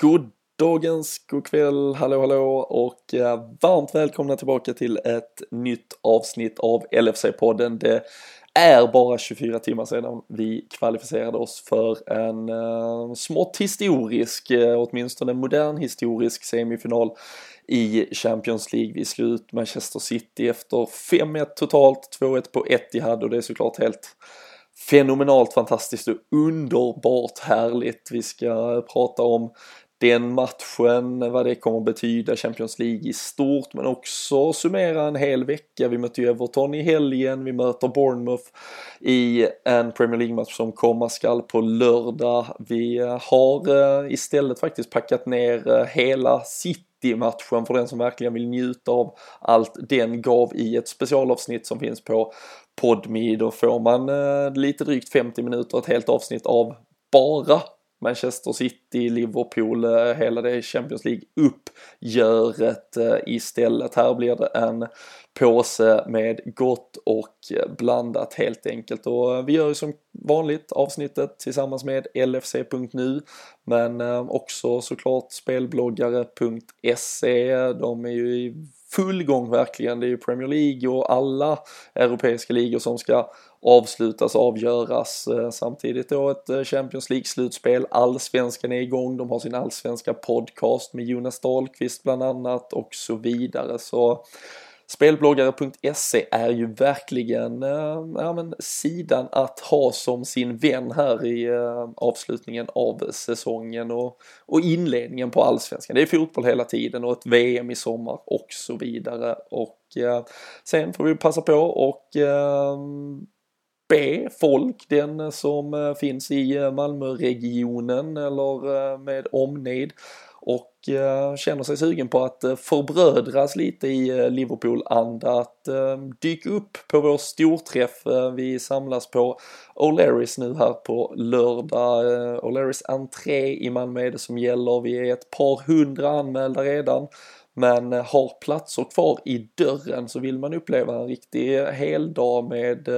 God dagens, god kväll, hallå hallå och eh, varmt välkomna tillbaka till ett nytt avsnitt av LFC-podden. Det är bara 24 timmar sedan vi kvalificerade oss för en eh, smått historisk, eh, åtminstone modern historisk semifinal i Champions League. Vi slog ut Manchester City efter 5-1 totalt, 2-1 på Etihad och det är såklart helt fenomenalt fantastiskt och underbart härligt. Vi ska prata om den matchen, vad det kommer att betyda, Champions League i stort, men också summera en hel vecka. Vi möter ju Everton i helgen, vi möter Bournemouth i en Premier League-match som komma skall på lördag. Vi har eh, istället faktiskt packat ner eh, hela City-matchen för den som verkligen vill njuta av allt den gav i ett specialavsnitt som finns på Podme. Då får man eh, lite drygt 50 minuter, ett helt avsnitt av bara Manchester City, Liverpool, eh, hela det Champions League-uppgöret eh, istället. Här blir det en påse med gott och eh, blandat helt enkelt. Och vi gör ju som vanligt avsnittet tillsammans med LFC.nu men också såklart spelbloggare.se. De är ju i full gång verkligen. Det är ju Premier League och alla europeiska ligor som ska avslutas, avgöras. Eh, samtidigt då ett eh, Champions League-slutspel. Allsvenskan är igång, de har sin allsvenska podcast med Jonas Dahlqvist bland annat och så vidare. Så Spelbloggare.se är ju verkligen eh, ja, men, sidan att ha som sin vän här i eh, avslutningen av säsongen och, och inledningen på allsvenskan. Det är fotboll hela tiden och ett VM i sommar och så vidare. Och eh, sen får vi passa på och eh, be folk, den som finns i Malmöregionen eller med omnejd och eh, känner sig sugen på att eh, förbrödras lite i eh, Liverpool-anda att dyka upp på vår storträff. Vi samlas på O'Learys nu här på lördag. O'Learys entré i Malmö är det som gäller. Vi är ett par hundra anmälda redan. Men har platser kvar i dörren så vill man uppleva en riktig heldag med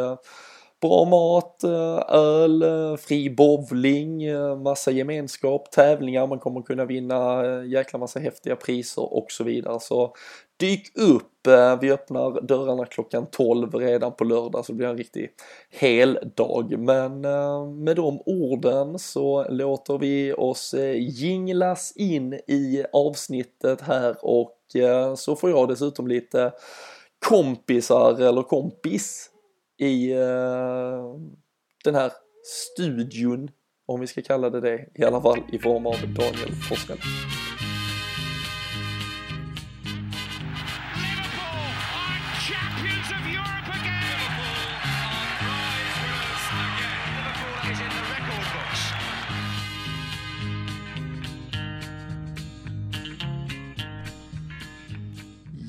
bra mat, eh, öl, eh, fri bowling, eh, massa gemenskap, tävlingar, man kommer kunna vinna jäkla massa häftiga priser och så vidare. Så dyk upp! Vi öppnar dörrarna klockan 12 redan på lördag så det blir en riktig hel dag. Men med de orden så låter vi oss jinglas in i avsnittet här och så får jag dessutom lite kompisar eller kompis i uh, den här studion, om vi ska kalla det det, i alla fall i form av Daniel Forsell.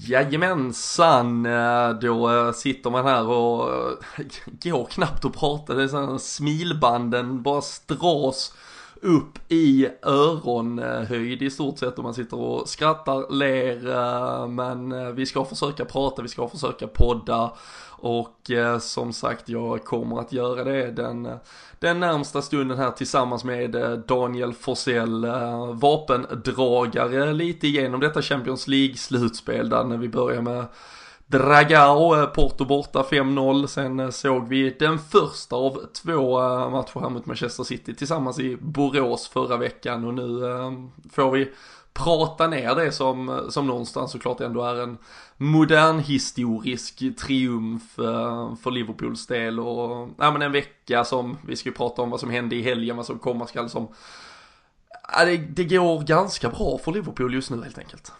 Jajamensan, eh, då eh, sitter man här och eh, går knappt att prata. Det är sådana smilbanden bara stras upp i öronhöjd i stort sett om man sitter och skrattar, ler. Eh, men eh, vi ska försöka prata, vi ska försöka podda. Och eh, som sagt, jag kommer att göra det den, den närmsta stunden här tillsammans med Daniel Forsell, vapendragare lite igenom detta Champions League-slutspel där när vi börjar med Dragao, Porto borta 5-0. Sen såg vi den första av två eh, matcher här mot Manchester City tillsammans i Borås förra veckan och nu eh, får vi prata ner det som, som någonstans såklart ändå är en modern historisk triumf eh, för Liverpools del och ja, men en vecka som vi ska ju prata om vad som hände i helgen, vad som komma skall som ja, det, det går ganska bra för Liverpool just nu helt enkelt.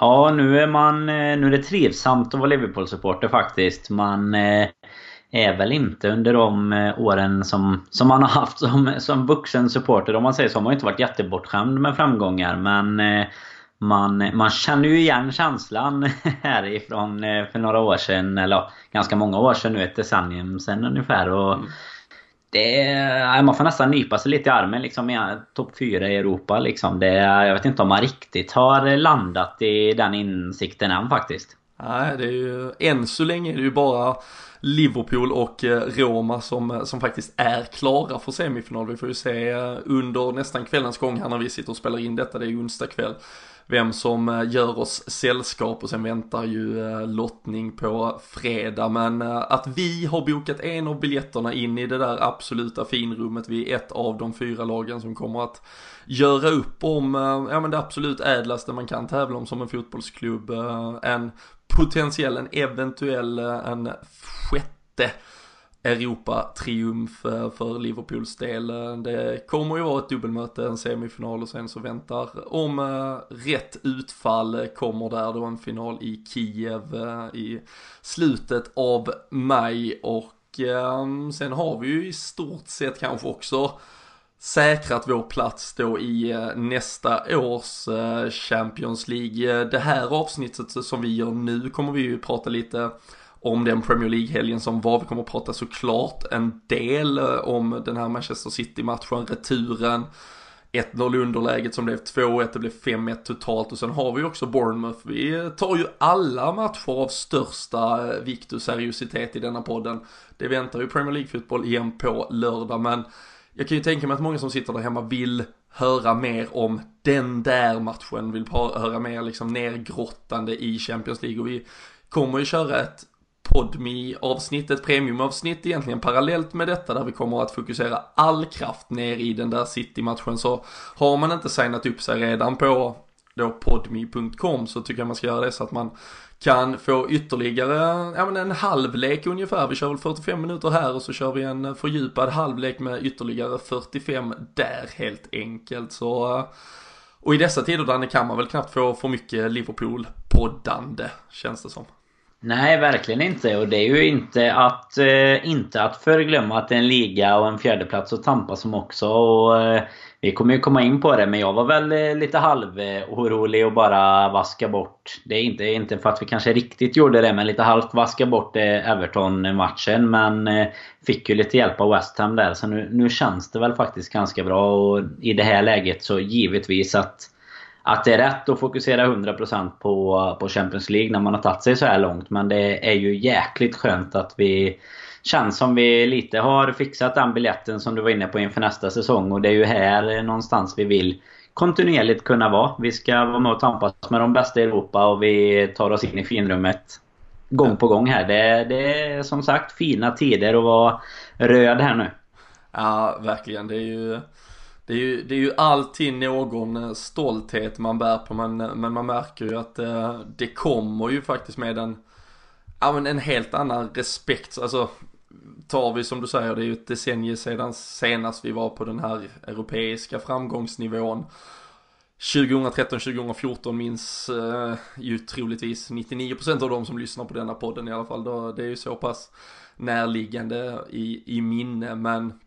Ja, nu är man... Eh, nu är det trivsamt att vara Liverpool-supporter faktiskt. Man eh, är väl inte under de eh, åren som, som man har haft som, som vuxen supporter, om man säger så. Man har inte varit jättebortskämd med framgångar, men man, man känner ju igen känslan härifrån för några år sedan, eller ganska många år sedan nu, ett decennium sedan ungefär. Och mm det, man får nästan nypa sig lite i armen liksom. Topp 4 i Europa liksom. Det, jag vet inte om man riktigt har landat i den insikten än faktiskt. Nej, det är ju, än så länge är det ju bara Liverpool och eh, Roma som, eh, som faktiskt är klara för semifinal. Vi får ju se eh, under nästan kvällens gång här när vi sitter och spelar in detta, det är ju onsdag kväll vem som eh, gör oss sällskap och sen väntar ju eh, lottning på fredag. Men eh, att vi har bokat en av biljetterna in i det där absoluta finrummet. Vi är ett av de fyra lagen som kommer att göra upp om ja, men det absolut ädlaste man kan tävla om som en fotbollsklubb. En potentiell, en eventuell, en sjätte Europa-triumf för Liverpools del. Det kommer ju vara ett dubbelmöte, en semifinal och sen så väntar om eh, rätt utfall kommer där då en final i Kiev eh, i slutet av maj och ehm, sen har vi ju i stort sett kanske också säkrat vår plats då i eh, nästa års Champions League. Det här avsnittet som vi gör nu kommer vi ju prata lite om den Premier League-helgen som var. Vi kommer att prata såklart en del eh, om den här Manchester City-matchen, returen. 1-0 underläget som blev 2-1, det blev 5-1 totalt och sen har vi också Bournemouth. Vi tar ju alla matcher av största eh, vikt och seriositet i denna podden. Det väntar ju Premier League-fotboll igen på lördag men jag kan ju tänka mig att många som sitter där hemma vill höra mer om den där matchen, vill höra mer liksom nergrottande i Champions League och vi kommer ju köra ett podmi avsnitt, ett premiumavsnitt egentligen parallellt med detta där vi kommer att fokusera all kraft ner i den där City-matchen så har man inte signat upp sig redan på då podmi.com så tycker jag man ska göra det så att man kan få ytterligare, ja men en halvlek ungefär. Vi kör väl 45 minuter här och så kör vi en fördjupad halvlek med ytterligare 45 där helt enkelt. Så, och i dessa tider Danne kan man väl knappt få för mycket Liverpool-poddande känns det som. Nej, verkligen inte. Och det är ju inte att, eh, inte att förglömma att det är en liga och en fjärdeplats att tampas som också. Och, eh, vi kommer ju komma in på det, men jag var väl eh, lite halvorolig och bara vaska bort. Det är inte, inte för att vi kanske riktigt gjorde det, men lite halvt vaska bort eh, Everton-matchen. Men eh, fick ju lite hjälp av West Ham där, så nu, nu känns det väl faktiskt ganska bra. Och i det här läget så givetvis att att det är rätt att fokusera 100% på, på Champions League när man har tagit sig så här långt. Men det är ju jäkligt skönt att vi känns som vi lite har fixat den biljetten som du var inne på inför nästa säsong. Och det är ju här någonstans vi vill kontinuerligt kunna vara. Vi ska vara med och tampas med de bästa i Europa och vi tar oss in i finrummet gång på gång här. Det, det är som sagt fina tider att vara röd här nu. Ja, verkligen. Det är ju det är ju, det är ju alltid någon eh, stolthet man bär på men, eh, men man märker ju att det, eh, det kommer ju faktiskt med en, ja men en helt annan respekt. Alltså tar vi som du säger, det är ju ett decennium sedan senast vi var på den här europeiska framgångsnivån. 2013-2014 minns eh, ju troligtvis 99% av de som lyssnar på denna podden i alla fall. Då, det är ju så pass närliggande i, i minne men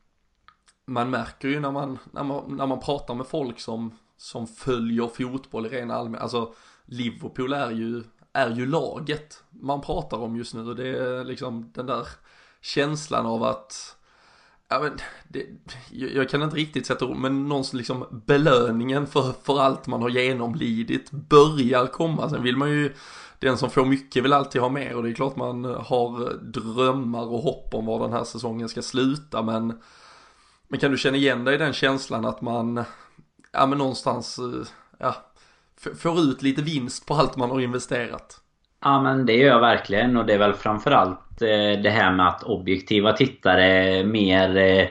man märker ju när man, när man, när man pratar med folk som, som följer fotboll i ren allmän, alltså Liverpool är ju, är ju laget man pratar om just nu. Och Det är liksom den där känslan av att Ja, men det, jag kan inte riktigt sätta ord, men någons liksom belöningen för, för allt man har genomlidit börjar komma. Sen vill man ju, den som får mycket vill alltid ha mer och det är klart man har drömmar och hopp om var den här säsongen ska sluta men men kan du känna igen dig i den känslan att man, ja men någonstans, eh, ja, får ut lite vinst på allt man har investerat? Ja men det gör jag verkligen och det är väl framförallt eh, det här med att objektiva tittare mer eh,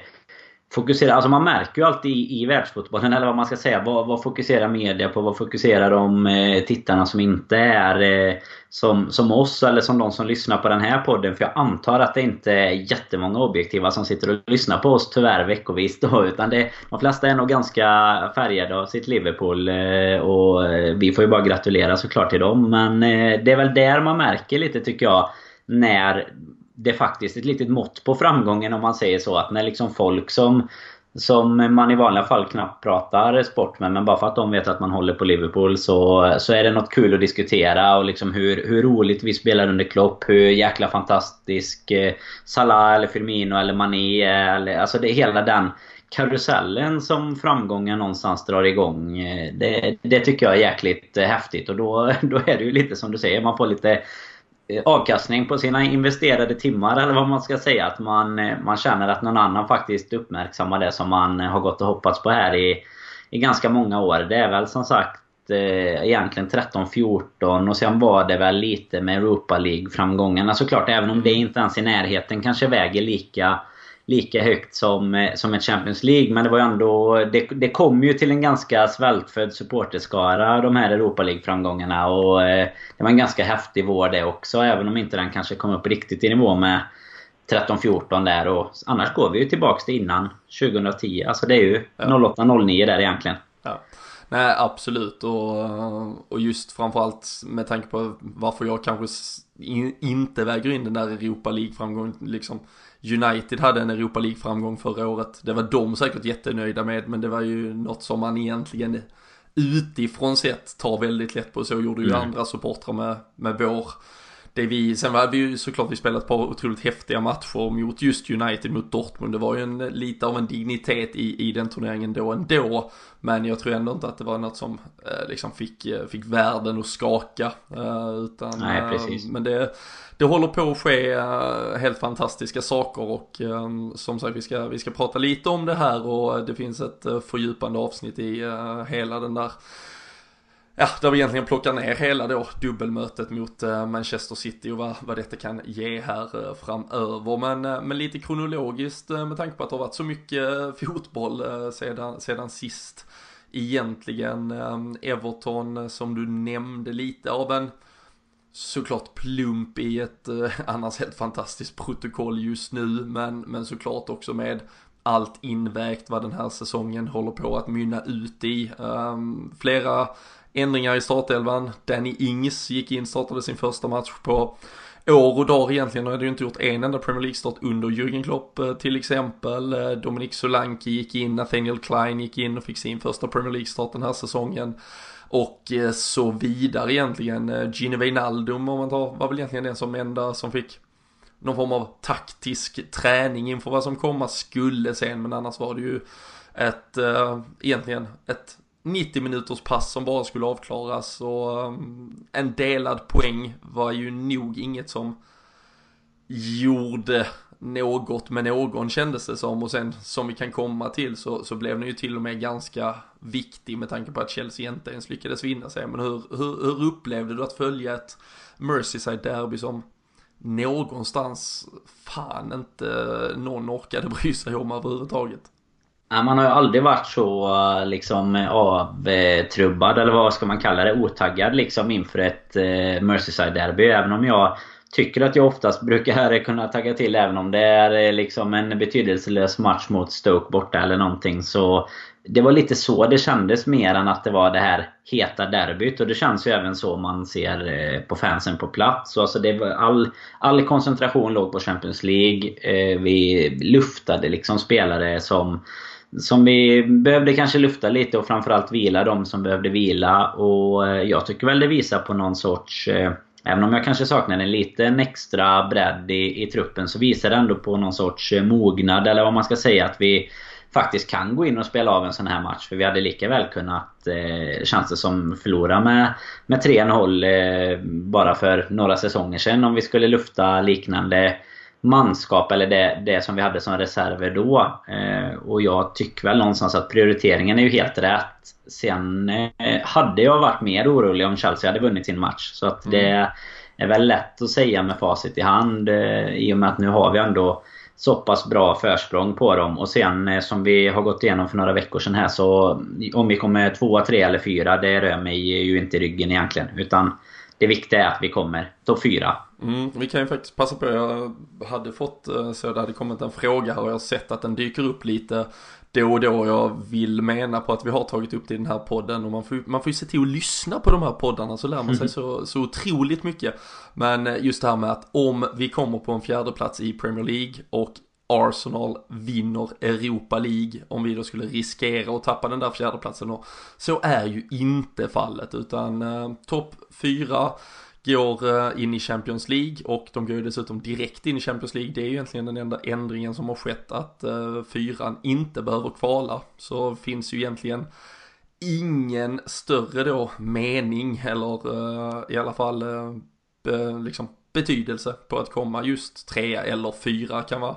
fokuserar, alltså man märker ju alltid i, i världsfotbollen, eller vad man ska säga, vad, vad fokuserar media på? Vad fokuserar de eh, tittarna som inte är eh, som, som oss eller som de som lyssnar på den här podden? För jag antar att det inte är jättemånga objektiva som sitter och lyssnar på oss tyvärr veckovis då. Utan det, de flesta är nog ganska färgade av sitt Liverpool. Eh, och eh, vi får ju bara gratulera såklart till dem. Men eh, det är väl där man märker lite tycker jag när det är faktiskt ett litet mått på framgången om man säger så. Att när liksom folk som som man i vanliga fall knappt pratar sport med. Men bara för att de vet att man håller på Liverpool så, så är det något kul att diskutera. Och liksom hur, hur roligt vi spelar under Klopp. Hur jäkla fantastisk eh, Salah eller Firmino eller Mané är. Alltså det är hela den karusellen som framgången någonstans drar igång. Eh, det, det tycker jag är jäkligt eh, häftigt. Och då, då är det ju lite som du säger. Man får lite avkastning på sina investerade timmar eller vad man ska säga. Att man, man känner att någon annan faktiskt uppmärksammar det som man har gått och hoppats på här i, i ganska många år. Det är väl som sagt eh, egentligen 13-14 och sen var det väl lite med Europa League-framgångarna såklart. Även om det inte ens i närheten kanske väger lika lika högt som, eh, som ett Champions League. Men det var ju ändå... Det, det kom ju till en ganska svältfödd supporterskara de här Europa League-framgångarna. Och eh, det var en ganska häftig vår det också. Även om inte den kanske kom upp riktigt i nivå med 13-14 där. Och annars går vi ju tillbaks till innan 2010. Alltså det är ju ja. 08-09 där egentligen. Ja. Nej absolut och, och just framförallt med tanke på varför jag kanske inte väger in den där Europa League-framgången liksom United hade en Europa League-framgång förra året. Det var de säkert jättenöjda med, men det var ju något som man egentligen utifrån sett tar väldigt lätt på. Så gjorde ju mm. andra supportrar med, med vår det vi, sen var vi ju såklart vi spelat ett par otroligt häftiga matcher mot just United mot Dortmund. Det var ju en, lite av en dignitet i, i den turneringen då ändå. Men jag tror ändå inte att det var något som eh, liksom fick, eh, fick världen att skaka. Eh, utan, Nej, precis. men det, det håller på att ske uh, helt fantastiska saker och som sagt vi ska, vi ska prata lite om det här och det finns ett fördjupande avsnitt i hela den där Ja, där vi egentligen plockar ner hela då dubbelmötet mot eh, Manchester City och vad, vad detta kan ge här eh, framöver. Men, eh, men lite kronologiskt med tanke på att det har varit så mycket fotboll sedan, sedan sist. Egentligen Everton som du nämnde lite av en såklart plump i ett annars helt fantastiskt protokoll just nu, men, men såklart också med allt invägt vad den här säsongen håller på att mynna ut i. Um, flera ändringar i startelvan. Danny Ings gick in, startade sin första match på år och dag egentligen och hade ju inte gjort en enda Premier League-start under Jürgen Klopp eh, till exempel. Eh, Dominic Solanke gick in, Nathaniel Klein gick in och fick sin första Premier League-start den här säsongen och eh, så vidare egentligen. Gino Gini Wijnaldum om man tar, var väl egentligen den som enda som fick någon form av taktisk träning inför vad som komma skulle sen men annars var det ju ett, äh, egentligen ett 90 minuters pass som bara skulle avklaras och um, en delad poäng var ju nog inget som gjorde något med någon kändes det som och sen som vi kan komma till så, så blev den ju till och med ganska viktig med tanke på att Chelsea inte ens lyckades vinna sig. Men hur, hur, hur upplevde du att följa ett Merseyside-derby som någonstans fan inte eh, någon orkade bry sig om överhuvudtaget? Man har ju aldrig varit så eh, liksom avtrubbad eller vad ska man kalla det, otaggad liksom inför ett eh, Merseyside-derby. Även om jag tycker att jag oftast brukar kunna tagga till även om det är eh, liksom en betydelselös match mot Stoke borta eller någonting. Så det var lite så det kändes mer än att det var det här heta derbyt. Och det känns ju även så man ser eh, på fansen på plats. Så alltså det var all, all koncentration låg på Champions League. Vi luftade liksom spelare som som vi behövde kanske lufta lite och framförallt vila de som behövde vila. Och eh, jag tycker väl det visar på någon sorts eh, Även om jag kanske saknar en liten extra bredd i, i truppen så visar det ändå på någon sorts eh, mognad eller vad man ska säga att vi faktiskt kan gå in och spela av en sån här match. För vi hade lika väl kunnat, eh, känns det som, förlora med, med 3-0 eh, bara för några säsonger sedan om vi skulle lufta liknande manskap eller det, det som vi hade som reserver då. Eh, och jag tycker väl någonstans att prioriteringen är ju helt rätt. Sen eh, hade jag varit mer orolig om Chelsea hade vunnit sin match. Så att det mm. är väl lätt att säga med facit i hand eh, i och med att nu har vi ändå så pass bra försprång på dem. Och sen eh, som vi har gått igenom för några veckor sedan här så om vi kommer tvåa, tre eller fyra det rör mig ju inte i ryggen egentligen. Utan det viktiga är att vi kommer topp fyra. Mm, vi kan ju faktiskt passa på, jag hade fått, eh, så det hade kommit en fråga här och jag har sett att den dyker upp lite då och då. Jag vill mena på att vi har tagit upp det i den här podden och man får, man får ju se till att lyssna på de här poddarna så lär man sig så, så otroligt mycket. Men eh, just det här med att om vi kommer på en fjärde plats i Premier League och Arsenal vinner Europa League om vi då skulle riskera att tappa den där fjärdeplatsen så är ju inte fallet utan eh, topp fyra går eh, in i Champions League och de går ju dessutom direkt in i Champions League. Det är ju egentligen den enda ändringen som har skett att eh, fyran inte behöver kvala. Så finns ju egentligen ingen större då mening eller eh, i alla fall be, liksom betydelse på att komma just trea eller fyra kan vara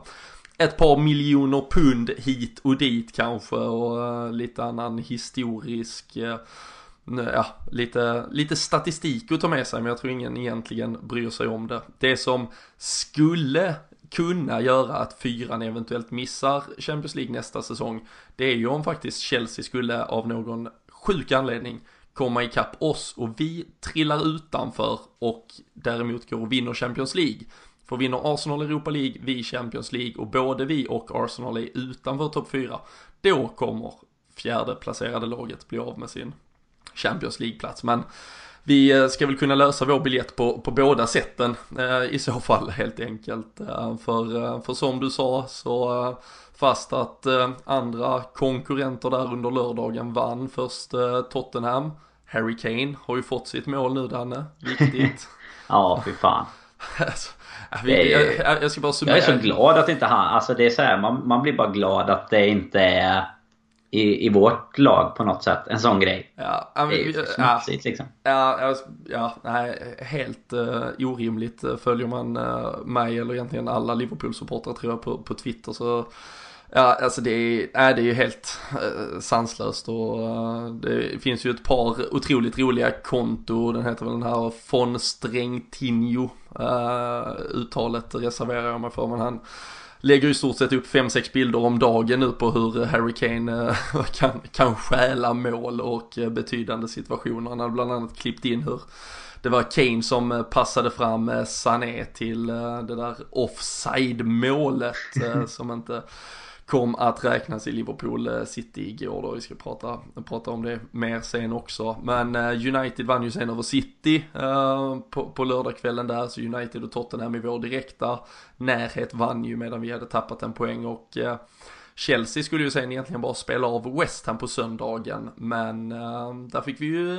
ett par miljoner pund hit och dit kanske och lite annan historisk ja, lite, lite statistik att ta med sig men jag tror ingen egentligen bryr sig om det. Det som skulle kunna göra att fyran eventuellt missar Champions League nästa säsong det är ju om faktiskt Chelsea skulle av någon sjuk anledning komma ikapp oss och vi trillar utanför och däremot går och vinner Champions League. För vinner Arsenal Europa League, vi Champions League och både vi och Arsenal är utanför topp 4, då kommer fjärde placerade laget bli av med sin Champions League-plats. Men vi eh, ska väl kunna lösa vår biljett på, på båda sätten eh, i så fall helt enkelt. Eh, för, för som du sa så fast att andra konkurrenter där under lördagen vann först Tottenham. Harry Kane har ju fått sitt mål nu Danne, viktigt. ja, fy fan. alltså, vi, jag, jag, jag, ska bara summera. Jag är så glad att inte han, alltså det är så här, man, man blir bara glad att det inte är i, i vårt lag på något sätt. En sån grej. Ja, det är ju smutsigt liksom. Ja, ja, nej, helt uh, orimligt. Följer man uh, mig eller egentligen alla Liverpool-supportrar tror jag på, på Twitter så Ja, alltså det är, äh, det är ju helt uh, sanslöst och uh, det finns ju ett par otroligt roliga konto, den heter väl den här von Strängtinho, uh, uttalet reserverar jag mig för, men han lägger i stort sett upp 5-6 bilder om dagen nu på hur Harry Kane eh, kan, kan stjäla mål och eh, betydande situationer. Han har bland annat klippt in hur det var Kane som eh, passade fram Sané till det där offside målet som inte kom att räknas i Liverpool eh, City igår då. Vi ska prata, prata om det mer sen också. Men eh, United vann ju sen över City eh, på, på lördagskvällen där. Så United och Tottenham i vår direkta närhet vann ju medan vi hade tappat en poäng. Och Chelsea skulle ju sen egentligen bara spela av West Ham på söndagen. Men där fick vi ju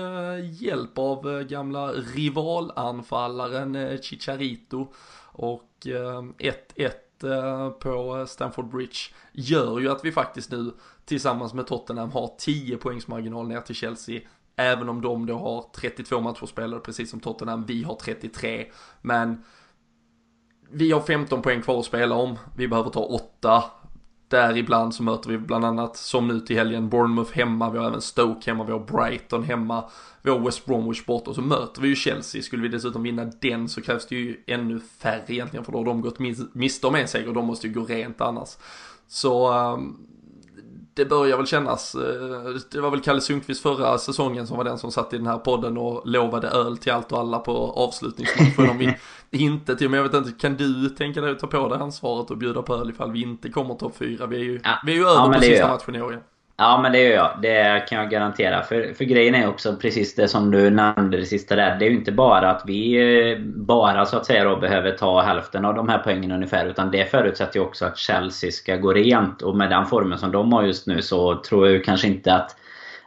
hjälp av gamla rivalanfallaren Chicharito. Och 1-1 Eh, på Stamford Bridge gör ju att vi faktiskt nu tillsammans med Tottenham har 10 poängs marginal ner till Chelsea. Även om de då har 32 matcher spelade precis som Tottenham, vi har 33. Men vi har 15 poäng kvar att spela om, vi behöver ta 8 Däribland så möter vi bland annat, som nu till helgen, Bournemouth hemma, vi har även Stoke hemma, vi har Brighton hemma, vi har West Bromwich bort och så möter vi ju Chelsea. Skulle vi dessutom vinna den så krävs det ju ännu färre egentligen för då har de gått miste om en seger och de måste ju gå rent annars. Så um, det börjar väl kännas, eh, det var väl Kalle Sundqvist förra säsongen som var den som satt i den här podden och lovade öl till allt och alla på avslutningsmatchen om vi inte till, men jag vet inte, kan du tänka dig att ta på dig ansvaret och bjuda på öl ifall vi inte kommer topp fyra? Vi är ju, ja. vi är ju över ja, på sista matchen i år igen. Ja men det gör jag. Det kan jag garantera. För, för grejen är också precis det som du nämnde det sista där. Det är ju inte bara att vi eh, bara så att säga då behöver ta hälften av de här poängen ungefär. Utan det förutsätter ju också att Chelsea ska gå rent. Och med den formen som de har just nu så tror jag kanske inte att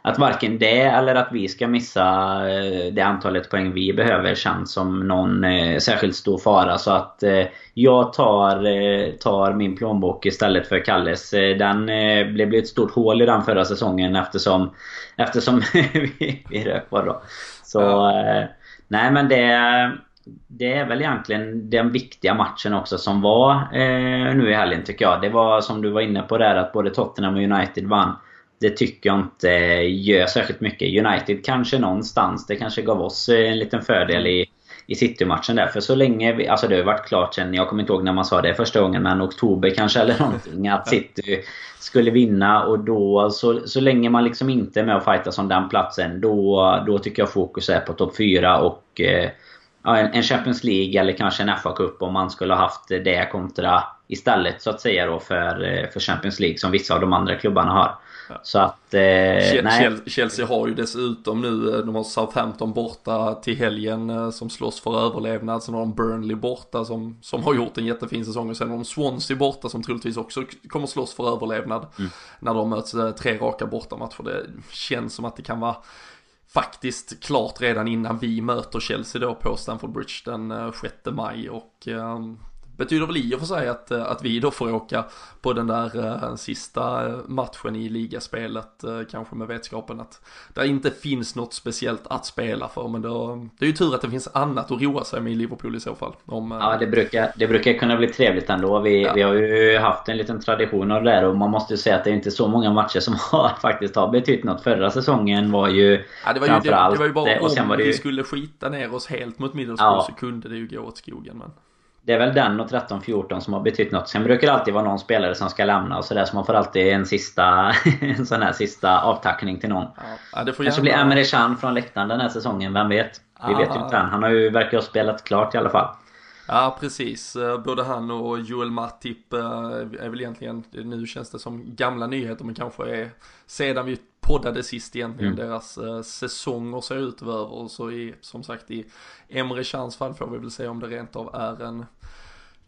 att varken det eller att vi ska missa eh, det antalet poäng vi behöver känns som någon eh, särskilt stor fara. Så att eh, jag tar, tar min plånbok istället för Kalles. Den blev ett stort hål i den förra säsongen eftersom, eftersom vi, vi rök på då. Så ja. nej men det det är väl egentligen den viktiga matchen också som var eh, nu i helgen tycker jag. Det var som du var inne på där att både Tottenham och United vann det tycker jag inte gör särskilt mycket. United kanske någonstans. Det kanske gav oss en liten fördel i, i City-matchen där. För så länge vi, Alltså det har varit klart sen, jag kommer inte ihåg när man sa det första gången, men oktober kanske eller någonting. Att City skulle vinna och då, så, så länge man liksom inte är med och fightas om den platsen, då, då tycker jag fokus är på topp 4 och eh, en Champions League eller kanske en FA-cup om man skulle ha haft det kontra istället så att säga då för, eh, för Champions League som vissa av de andra klubbarna har. Så att, eh. Chelsea har ju dessutom nu, eh, de har Southampton borta till helgen eh, som slåss för överlevnad. Sen har de Burnley borta som, som har gjort en jättefin säsong. Och sen har de Swansea borta som troligtvis också kommer slåss för överlevnad. Mm. När de möts eh, tre raka bortamatcher. Det känns som att det kan vara faktiskt klart redan innan vi möter Chelsea då på Stamford Bridge den 6 maj. Och betyder väl i och för sig att, att vi då får åka på den där uh, sista matchen i ligaspelet, kanske med vetskapen att det inte finns något speciellt att spela för, men då, det är ju tur att det finns annat att roa sig med i Liverpool i så fall. Om. Ja, det brukar, det brukar kunna bli trevligt ändå. Vi, ja. vi har ju haft en liten tradition av det där och man måste ju säga att det är inte så många matcher som har, faktiskt har betytt något. Förra säsongen var ju ja, det var ju, framförallt... Det, det var ju bara och om var det ju... vi skulle skita ner oss helt mot Middlesbrough ja. så kunde det ju gå åt skogen. Men... Det är väl den och 13-14 som har betytt något. Sen brukar det alltid vara någon spelare som ska lämna och sådär. Så man får alltid en sista en sån här sista avtackning till någon. Ja, det får Kanske blir Emre Can från läktaren den här säsongen, vem vet? Vi vet ju inte än. Han har ju, verkar ha spelat klart i alla fall. Ja precis, eh, både han och Joel Matip eh, är väl egentligen, nu känns det som gamla nyheter men kanske är sedan vi poddade sist egentligen mm. deras eh, säsonger ser ut över och så i, som sagt i Emre Chans fall får vi väl se om det rent av är en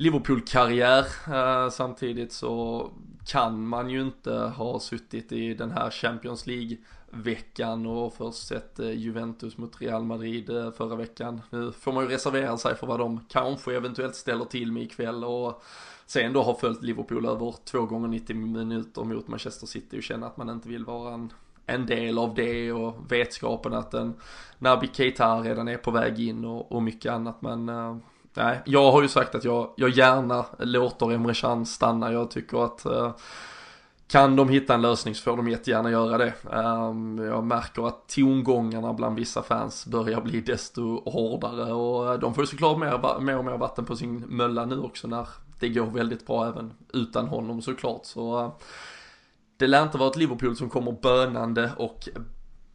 Liverpool-karriär. Eh, samtidigt så kan man ju inte ha suttit i den här Champions League veckan och först sett eh, Juventus mot Real Madrid eh, förra veckan. Nu får man ju reservera sig för vad de kanske eventuellt ställer till med ikväll och sen då har följt Liverpool över två gånger 90 minuter mot Manchester City och känna att man inte vill vara en, en del av det och vetskapen att en Naby Keita redan är på väg in och, och mycket annat men uh, Nej, jag har ju sagt att jag, jag gärna låter Emre Can stanna. Jag tycker att eh, kan de hitta en lösning så får de jättegärna göra det. Um, jag märker att tongångarna bland vissa fans börjar bli desto hårdare och eh, de får ju såklart mer, mer och mer vatten på sin mölla nu också när det går väldigt bra även utan honom såklart. Så uh, det lär inte vara ett Liverpool som kommer bönande och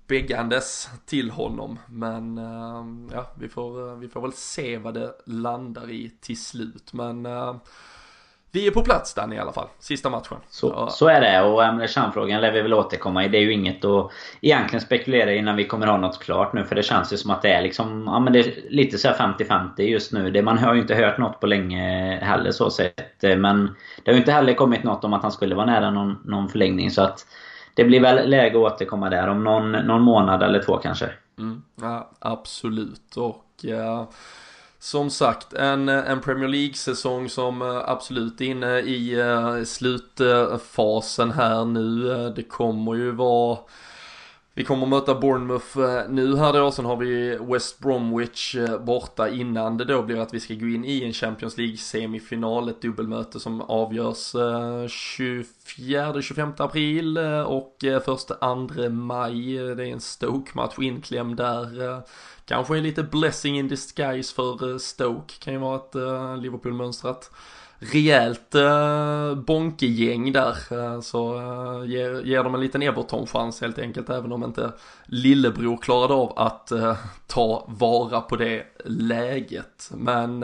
beggandes till honom. Men uh, ja, vi får, uh, vi får väl se vad det landar i till slut. Men uh, vi är på plats Danny i alla fall, sista matchen. Så, så är det och Emre Can-frågan lär vi väl återkomma i. Det är ju inget att egentligen spekulera innan vi kommer ha något klart nu. För det känns ju som att det är liksom, ja men det är lite så 50-50 just nu. Det, man har ju inte hört något på länge heller så sett. Men det har ju inte heller kommit något om att han skulle vara nära någon, någon förlängning. Så att det blir väl läge att återkomma där om någon, någon månad eller två kanske. Mm, ja, absolut och... ja, som sagt, en, en Premier League-säsong som eh, absolut är inne i eh, slutfasen här nu. Eh, det kommer ju vara vi kommer möta Bournemouth eh, nu här då, sen har vi West Bromwich eh, borta innan det då blir att vi ska gå in i en Champions League semifinal, ett dubbelmöte som avgörs eh, 24-25 april och 1-2 maj. Det är en Stoke-match inklämd där. Kanske en lite blessing in disguise för Stoke. Kan ju vara ett Liverpool-mönstrat rejält uh, bonkegäng där. Uh, så uh, ger, ger dem en liten Everton-chans helt enkelt. Även om inte lillebror klarade av att uh, ta vara på det läget. Men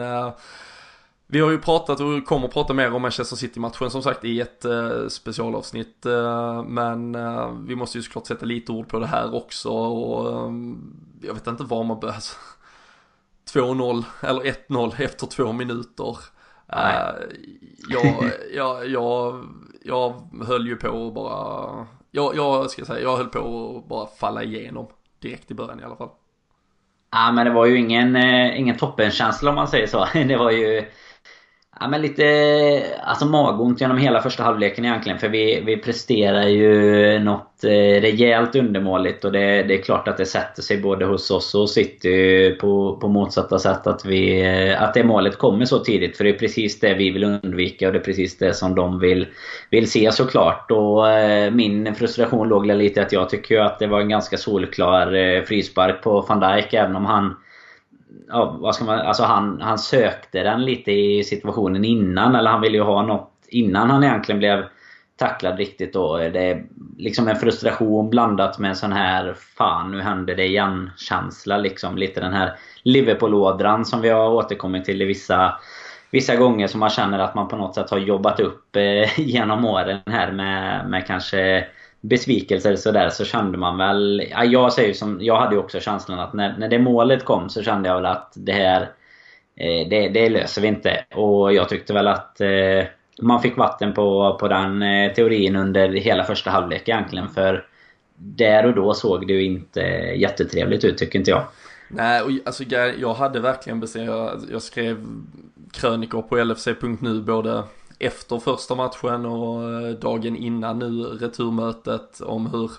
vi har ju pratat och kommer prata mer om Manchester City-matchen som sagt i ett uh, specialavsnitt. Uh, men uh, vi måste ju såklart sätta lite ord på det här också. Och, jag vet inte var man börjar. 2-0 eller 1-0 efter två minuter jag, jag, jag, jag höll ju på att bara, jag, jag ska säga, jag höll på att bara falla igenom direkt i början i alla fall. Ja men det var ju ingen, ingen toppenkänsla om man säger så. Det var ju Ja men lite alltså magont genom hela första halvleken egentligen. För vi, vi presterar ju något eh, rejält undermåligt. Och det, det är klart att det sätter sig både hos oss och City på, på motsatta sätt. Att, vi, eh, att det målet kommer så tidigt. För det är precis det vi vill undvika och det är precis det som de vill, vill se såklart. Och eh, min frustration låg lite i att jag tycker att det var en ganska solklar frispark på van Dijk. Även om han ja, vad ska man, alltså han, han sökte den lite i situationen innan. Eller han ville ju ha något innan han egentligen blev tacklad riktigt då. Det är liksom en frustration blandat med en sån här Fan nu händer det igen känsla liksom. Lite den här Liverpool-ådran som vi har återkommit till i vissa Vissa gånger som man känner att man på något sätt har jobbat upp eh, genom åren här med, med kanske besvikelser sådär så kände man väl... Ja, jag, säger som, jag hade ju också känslan att när, när det målet kom så kände jag väl att det här... Eh, det, det löser vi inte. Och jag tyckte väl att eh, man fick vatten på, på den eh, teorin under hela första halvlek egentligen. För där och då såg det ju inte jättetrevligt ut tycker inte jag. Nej, och alltså jag hade verkligen bestämt, jag, jag skrev krönikor på LFC.nu både efter första matchen och eh, dagen innan nu returmötet om hur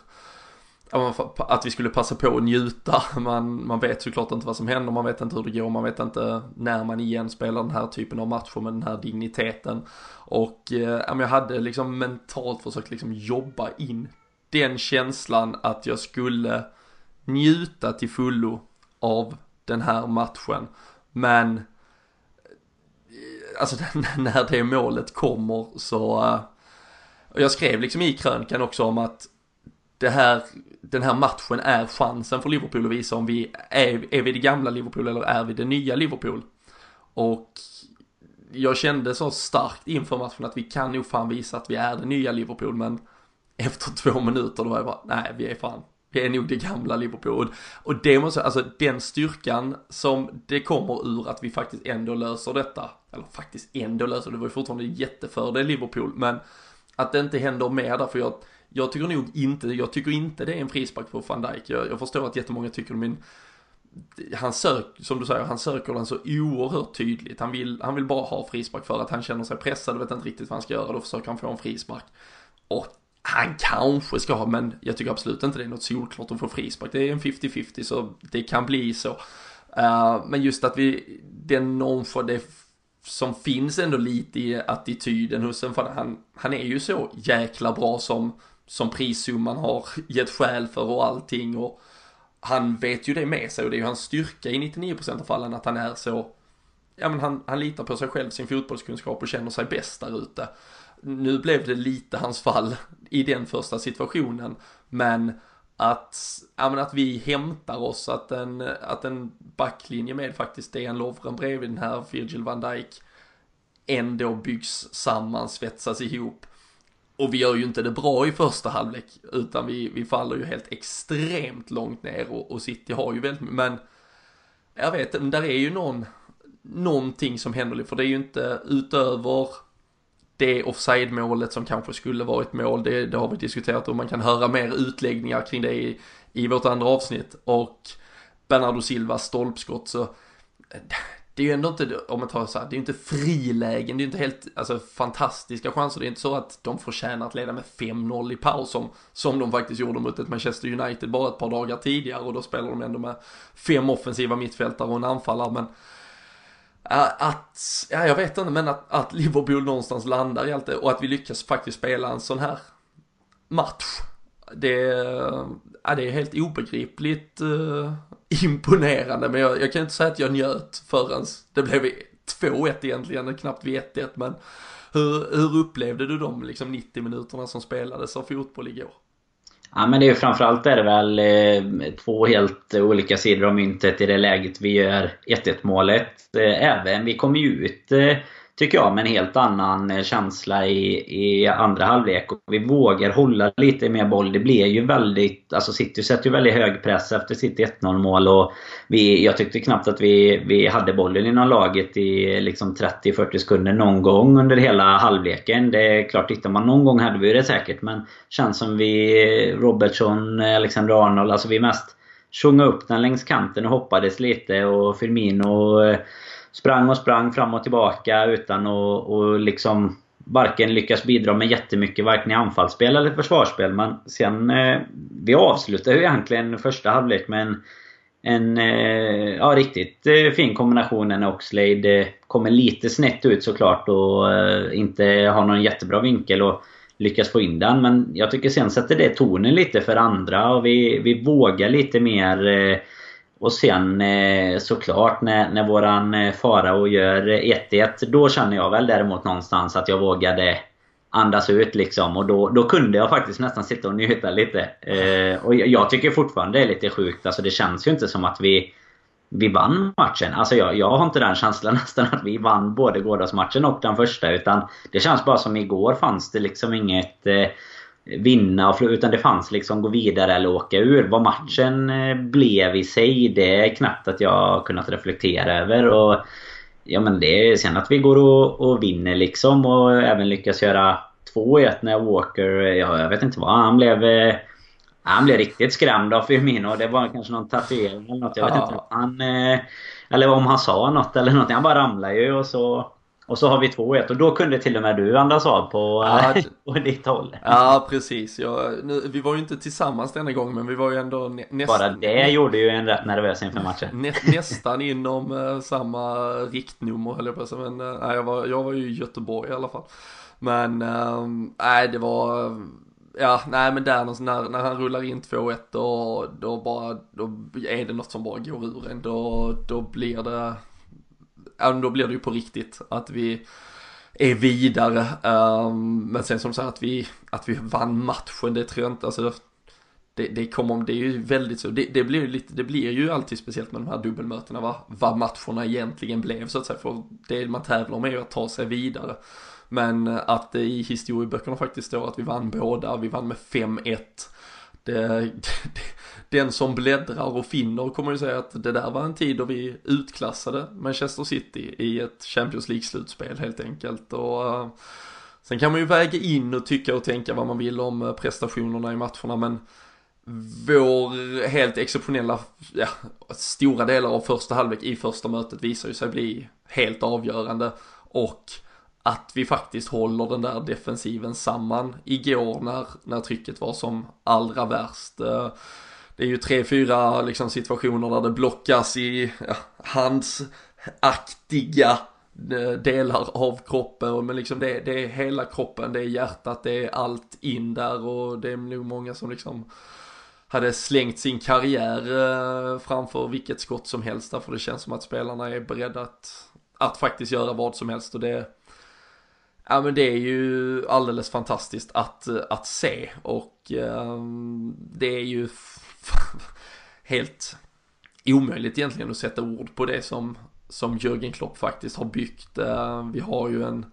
att vi skulle passa på att njuta. Man, man vet såklart inte vad som händer, man vet inte hur det går, man vet inte när man igen spelar den här typen av matcher med den här digniteten. Och eh, jag hade liksom mentalt försökt liksom jobba in den känslan att jag skulle njuta till fullo av den här matchen. Men alltså när det målet kommer så Och jag skrev liksom i krönkan också om att det här, den här matchen är chansen för Liverpool att visa om vi är, är vi det gamla Liverpool eller är vi det nya Liverpool. Och jag kände så starkt inför matchen att vi kan nog fan visa att vi är det nya Liverpool men efter två minuter då var jag bara, nej vi är fan, vi är nog det gamla Liverpool. Och det måste, alltså den styrkan som det kommer ur att vi faktiskt ändå löser detta, eller faktiskt ändå löser det, var ju fortfarande jättefördel Liverpool, men att det inte händer mer därför jag, jag tycker nog inte, jag tycker inte det är en frispark på van Dijk. Jag, jag förstår att jättemånga tycker min, han söker, som du säger, han söker den så oerhört tydligt. Han vill, han vill bara ha frispark för att han känner sig pressad och vet inte riktigt vad han ska göra. Då försöker han få en frispark. Och han kanske ska ha, men jag tycker absolut inte det är något solklart att få frispark. Det är en 50-50 så det kan bli så. Uh, men just att vi, den nonchal, det som finns ändå lite i attityden hos en, för han, han är ju så jäkla bra som, som prissumman har gett skäl för och allting. Och han vet ju det med sig och det är ju hans styrka i 99% av fallen att han är så, ja men han, han litar på sig själv, sin fotbollskunskap och känner sig bäst där ute. Nu blev det lite hans fall i den första situationen, men att, ja, men att vi hämtar oss, att en, att en backlinje med faktiskt Dejan Lovren bredvid den här Virgil van Dijk ändå byggs samman, svetsas ihop. Och vi gör ju inte det bra i första halvlek, utan vi, vi faller ju helt extremt långt ner och, och City har ju väldigt men jag vet inte, där är ju någon, någonting som händer, för det är ju inte utöver det offside-målet som kanske skulle varit mål, det, det har vi diskuterat och man kan höra mer utläggningar kring det i, i vårt andra avsnitt. Och Bernardo Silvas stolpskott så det är ju ändå inte, om man tar så här, det är ju inte frilägen, det är ju inte helt, alltså fantastiska chanser, det är inte så att de förtjänar att leda med 5-0 i paus som, som de faktiskt gjorde mot ett Manchester United bara ett par dagar tidigare. Och då spelar de ändå med fem offensiva mittfältare och en anfallare. Men att, ja jag vet inte, men att, att Liverpool någonstans landar i allt det och att vi lyckas faktiskt spela en sån här match. Det, ja, det är helt obegripligt uh, imponerande, men jag, jag, kan inte säga att jag njöt förrän det blev 2-1 egentligen, knappt vid 1-1, men hur, hur upplevde du de liksom 90 minuterna som spelades av fotboll igår? Ja men det är ju framförallt är det väl eh, två helt olika sidor av myntet i det läget vi gör 1-1 målet. Eh, även, vi kommer ju ut eh, tycker jag, med en helt annan eh, känsla i, i andra halvlek. Och vi vågar hålla lite mer boll. Det blir ju väldigt... Alltså City sätter ju väldigt hög press efter sitt 1-0 mål. Och vi, jag tyckte knappt att vi, vi hade bollen inom laget i liksom 30-40 sekunder någon gång under hela halvleken. Det är klart, tittar man någon gång hade vi det säkert. Men känns som vi, Robertson, Alexander Arnold, alltså vi mest tjonga upp den längs kanten och hoppades lite. Och Firmino eh, sprang och sprang fram och tillbaka utan att och liksom varken lyckas bidra med jättemycket varken i anfallsspel eller försvarsspel. Men sen... Eh, vi avslutade ju egentligen första halvlek med en, en eh, ja, riktigt eh, fin kombination när Oxlade eh, kommer lite snett ut såklart och eh, inte har någon jättebra vinkel och lyckas få in den. Men jag tycker sen sätter det tonen lite för andra och vi, vi vågar lite mer eh, och sen eh, såklart när, när våran eh, Farao gör eh, 1-1 Då känner jag väl däremot någonstans att jag vågade andas ut liksom. Och då, då kunde jag faktiskt nästan sitta och njuta lite. Eh, och jag tycker fortfarande det är lite sjukt. Alltså det känns ju inte som att vi, vi vann matchen. Alltså jag, jag har inte den känslan nästan att vi vann både gårdagsmatchen och den första. Utan det känns bara som igår fanns det liksom inget vinna, utan det fanns liksom gå vidare eller åka ur. Vad matchen eh, blev i sig, det är knappt att jag kunnat reflektera över. Och, ja men det är sen att vi går och, och vinner liksom och även lyckas göra 2-1 när Walker, ja, jag vet inte vad, han blev... Eh, Han blev riktigt skrämd av Firmino. Det var kanske någon tatuering eller något. Jag vet ja. inte. Han, eh, eller om han sa något eller något. Han bara ramlade ju och så... Och så har vi 2-1 och då kunde till och med du andas av på, ja, på ditt håll. Ja precis. Jag, nu, vi var ju inte tillsammans denna gång men vi var ju ändå nästan... Bara det gjorde ju en rätt nervös inför matchen. Nä, nästan inom uh, samma riktnummer höll jag på att säga. Men uh, jag, var, jag var ju i Göteborg i alla fall. Men uh, nej det var... Ja, nej men där när, när han rullar in 2-1 då, då bara, då är det något som bara går ur en. Då, då blir det ja, då blir det ju på riktigt att vi är vidare. Um, men sen som sagt att vi, att vi vann matchen, det tror jag inte, alltså det, det kommer, det är ju väldigt så, det, det, blir ju lite, det blir ju alltid speciellt med de här dubbelmötena va, vad matcherna egentligen blev så att säga, för det man tävlar om är ju att ta sig vidare. Men att det i historieböckerna faktiskt står att vi vann båda, vi vann med 5-1 det, den som bläddrar och finner kommer ju säga att det där var en tid då vi utklassade Manchester City i ett Champions League-slutspel helt enkelt. Och, eh, sen kan man ju väga in och tycka och tänka vad man vill om eh, prestationerna i matcherna men vår helt exceptionella, ja, stora delar av första halvlek i första mötet visar ju sig bli helt avgörande och att vi faktiskt håller den där defensiven samman igår när, när trycket var som allra värst. Eh, det är ju tre, fyra liksom situationer där det blockas i ja, handsaktiga eh, delar av kroppen. Men liksom det, det är hela kroppen, det är hjärtat, det är allt in där. Och det är nog många som liksom hade slängt sin karriär eh, framför vilket skott som helst därför det känns som att spelarna är beredda att, att faktiskt göra vad som helst. Och det Ja men det är ju alldeles fantastiskt att, att se. Och um, det är ju helt omöjligt egentligen att sätta ord på det som, som Jörgen Klopp faktiskt har byggt. Eh, vi har ju en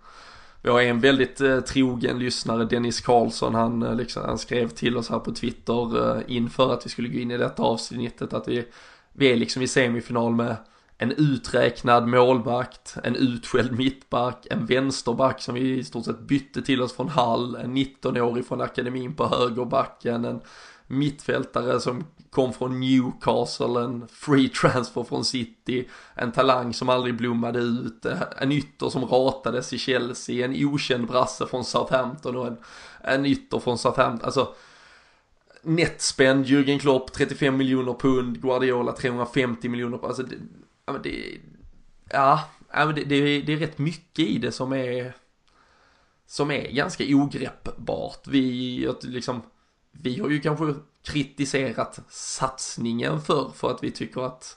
vi har en väldigt eh, trogen lyssnare, Dennis Karlsson, han, eh, liksom, han skrev till oss här på Twitter eh, inför att vi skulle gå in i detta avsnittet att vi, vi är liksom i semifinal med en uträknad målvakt, en utskälld mittback, en vänsterback som vi i stort sett bytte till oss från Hall, en 19-årig från akademin på högerbacken, en mittfältare som kom från Newcastle, en free transfer från City, en talang som aldrig blommade ut, en ytter som ratades i Chelsea, en okänd brasse från Southampton och en, en ytter från Southampton. Alltså, netspend, Jürgen Klopp 35 miljoner pund, Guardiola 350 miljoner pund. Alltså, det, ja, men det, ja, det, det, det är rätt mycket i det som är som är ganska ogreppbart. Vi, liksom, vi har ju kanske kritiserat satsningen för, för att vi tycker att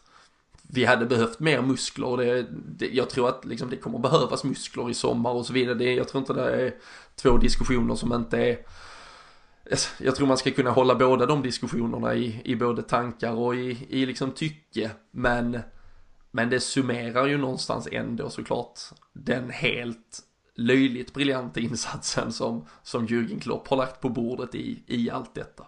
vi hade behövt mer muskler. Det, det, jag tror att liksom, det kommer behövas muskler i sommar och så vidare. Det, jag tror inte det är två diskussioner som inte är alltså, jag tror man ska kunna hålla båda de diskussionerna i, i både tankar och i, i liksom tycke. Men men det summerar ju någonstans ändå såklart den helt löjligt briljanta insatsen som, som Jürgen Klopp har lagt på bordet i, i allt detta.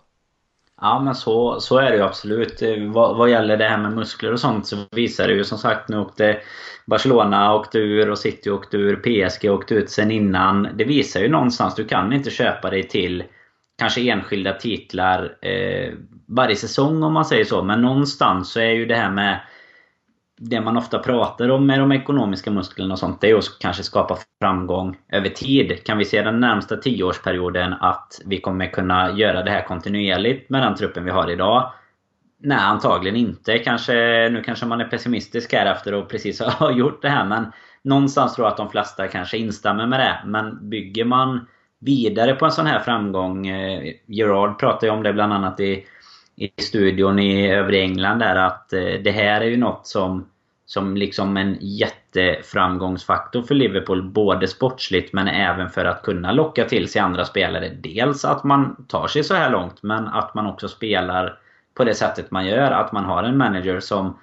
Ja men så, så är det ju absolut. Eh, vad, vad gäller det här med muskler och sånt så visar det ju som sagt nu åkte Barcelona åkte ur och City åkte ur. PSG åkte ut sen innan. Det visar ju någonstans, du kan inte köpa dig till kanske enskilda titlar eh, varje säsong om man säger så. Men någonstans så är ju det här med det man ofta pratar om med de ekonomiska musklerna och sånt, det är att kanske skapa framgång över tid. Kan vi se den närmsta tioårsperioden att vi kommer kunna göra det här kontinuerligt med den truppen vi har idag? Nej, antagligen inte. Kanske, nu kanske man är pessimistisk här efter att precis ha gjort det här, men någonstans tror jag att de flesta kanske instämmer med det. Men bygger man vidare på en sån här framgång, eh, Gerard pratar ju om det bland annat i i studion i övre England där att eh, det här är ju något som som liksom en jätteframgångsfaktor för Liverpool. Både sportsligt men även för att kunna locka till sig andra spelare. Dels att man tar sig så här långt men att man också spelar på det sättet man gör. Att man har en manager som